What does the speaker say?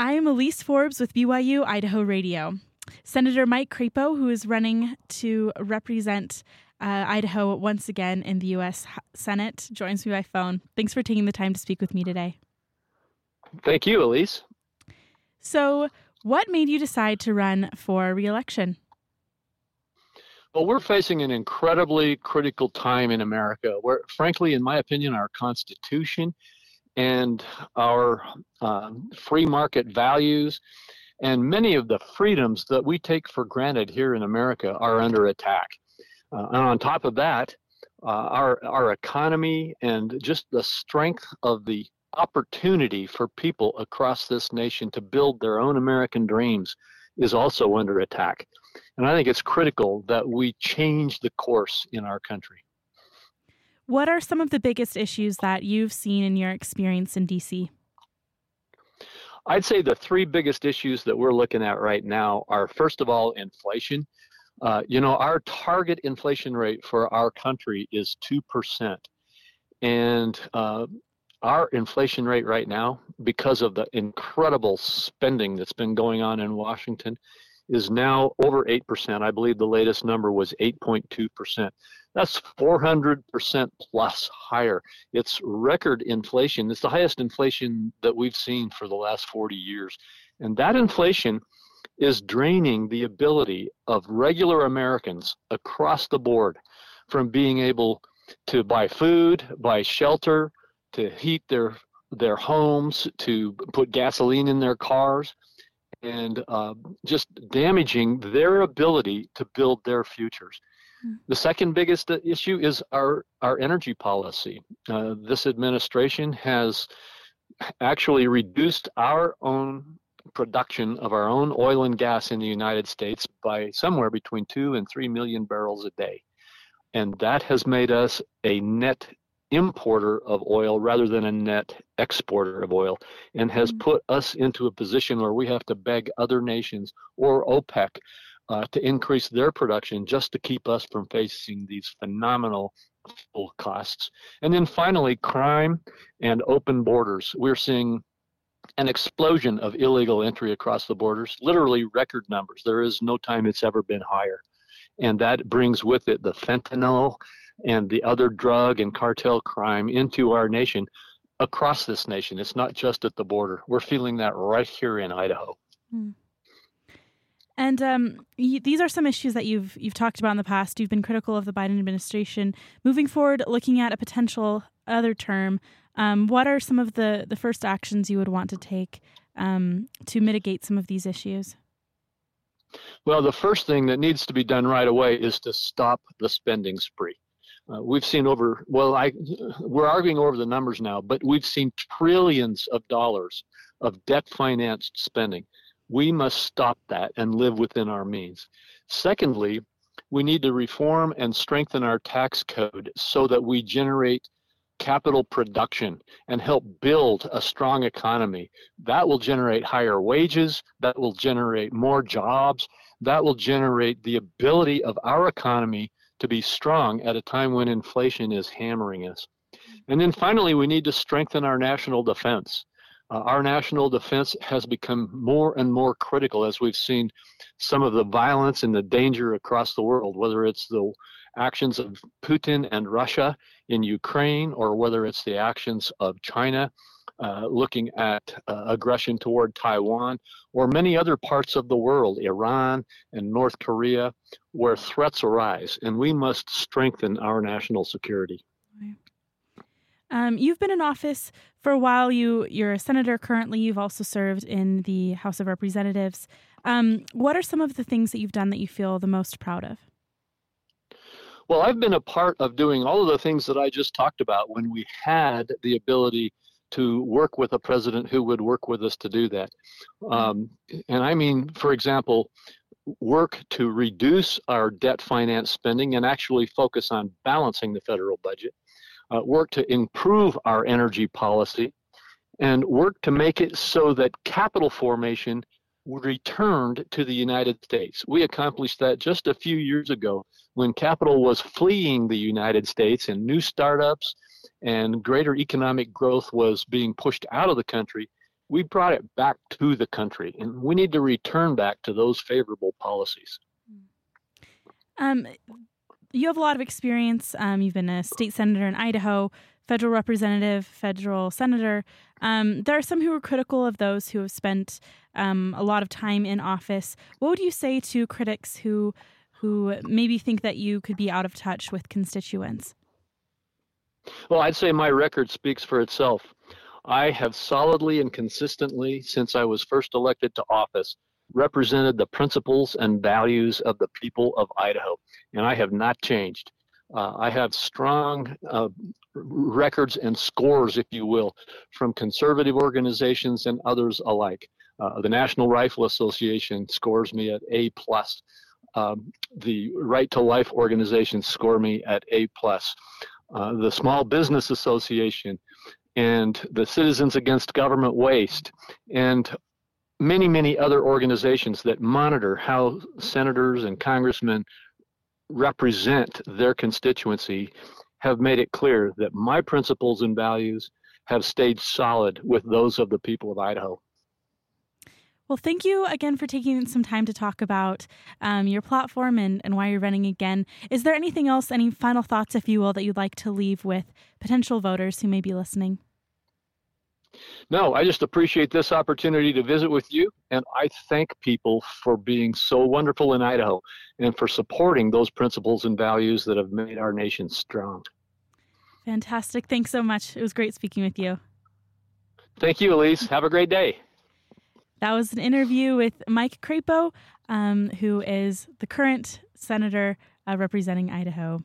I am Elise Forbes with BYU Idaho Radio. Senator Mike Crapo, who is running to represent uh, Idaho once again in the U.S. Senate, joins me by phone. Thanks for taking the time to speak with me today. Thank you, Elise. So, what made you decide to run for reelection? Well, we're facing an incredibly critical time in America where, frankly, in my opinion, our Constitution and our uh, free market values and many of the freedoms that we take for granted here in America are under attack. Uh, and on top of that, uh, our, our economy and just the strength of the opportunity for people across this nation to build their own American dreams is also under attack. And I think it's critical that we change the course in our country. What are some of the biggest issues that you've seen in your experience in DC? I'd say the three biggest issues that we're looking at right now are first of all, inflation. Uh, you know, our target inflation rate for our country is 2%. And uh, our inflation rate right now, because of the incredible spending that's been going on in Washington, is now over 8%. I believe the latest number was 8.2%. That's 400% plus higher. It's record inflation. It's the highest inflation that we've seen for the last 40 years. And that inflation is draining the ability of regular Americans across the board from being able to buy food, buy shelter, to heat their their homes, to put gasoline in their cars, and uh, just damaging their ability to build their futures. The second biggest issue is our, our energy policy. Uh, this administration has actually reduced our own production of our own oil and gas in the United States by somewhere between two and three million barrels a day. And that has made us a net importer of oil rather than a net exporter of oil and has mm-hmm. put us into a position where we have to beg other nations or OPEC uh, to increase their production just to keep us from facing these phenomenal costs. And then finally, crime and open borders. We're seeing an explosion of illegal entry across the borders, literally record numbers. There is no time it's ever been higher. And that brings with it the fentanyl and the other drug and cartel crime into our nation across this nation. It's not just at the border. We're feeling that right here in Idaho. Hmm. And um, these are some issues that you've you've talked about in the past. You've been critical of the Biden administration. Moving forward, looking at a potential other term, um, what are some of the the first actions you would want to take um, to mitigate some of these issues? Well, the first thing that needs to be done right away is to stop the spending spree. Uh, we've seen over well i we're arguing over the numbers now but we've seen trillions of dollars of debt financed spending we must stop that and live within our means secondly we need to reform and strengthen our tax code so that we generate capital production and help build a strong economy that will generate higher wages that will generate more jobs that will generate the ability of our economy to be strong at a time when inflation is hammering us. And then finally, we need to strengthen our national defense. Uh, our national defense has become more and more critical as we've seen some of the violence and the danger across the world, whether it's the actions of Putin and Russia in Ukraine or whether it's the actions of China uh, looking at uh, aggression toward Taiwan or many other parts of the world, Iran and North Korea, where threats arise, and we must strengthen our national security. Um, you've been in office for a while. You you're a senator currently. You've also served in the House of Representatives. Um, what are some of the things that you've done that you feel the most proud of? Well, I've been a part of doing all of the things that I just talked about when we had the ability to work with a president who would work with us to do that. Um, and I mean, for example, work to reduce our debt finance spending and actually focus on balancing the federal budget, uh, work to improve our energy policy, and work to make it so that capital formation returned to the United States. We accomplished that just a few years ago when capital was fleeing the United States and new startups and greater economic growth was being pushed out of the country. we brought it back to the country, and we need to return back to those favorable policies. Um, you have a lot of experience. Um, you've been a state senator in Idaho, federal representative, federal senator. Um, there are some who are critical of those who have spent um, a lot of time in office. What would you say to critics who who maybe think that you could be out of touch with constituents? Well, I'd say my record speaks for itself. I have solidly and consistently, since I was first elected to office, represented the principles and values of the people of Idaho, and I have not changed. Uh, I have strong uh, records and scores, if you will, from conservative organizations and others alike. Uh, the National Rifle Association scores me at A plus. Um, the Right to Life organization score me at A plus. Uh, the Small Business Association and the Citizens Against Government Waste and many, many other organizations that monitor how senators and congressmen represent their constituency have made it clear that my principles and values have stayed solid with those of the people of Idaho. Well, thank you again for taking some time to talk about um, your platform and, and why you're running again. Is there anything else, any final thoughts, if you will, that you'd like to leave with potential voters who may be listening? No, I just appreciate this opportunity to visit with you, and I thank people for being so wonderful in Idaho and for supporting those principles and values that have made our nation strong. Fantastic. Thanks so much. It was great speaking with you. Thank you, Elise. Have a great day. That was an interview with Mike Crapo, um, who is the current senator uh, representing Idaho.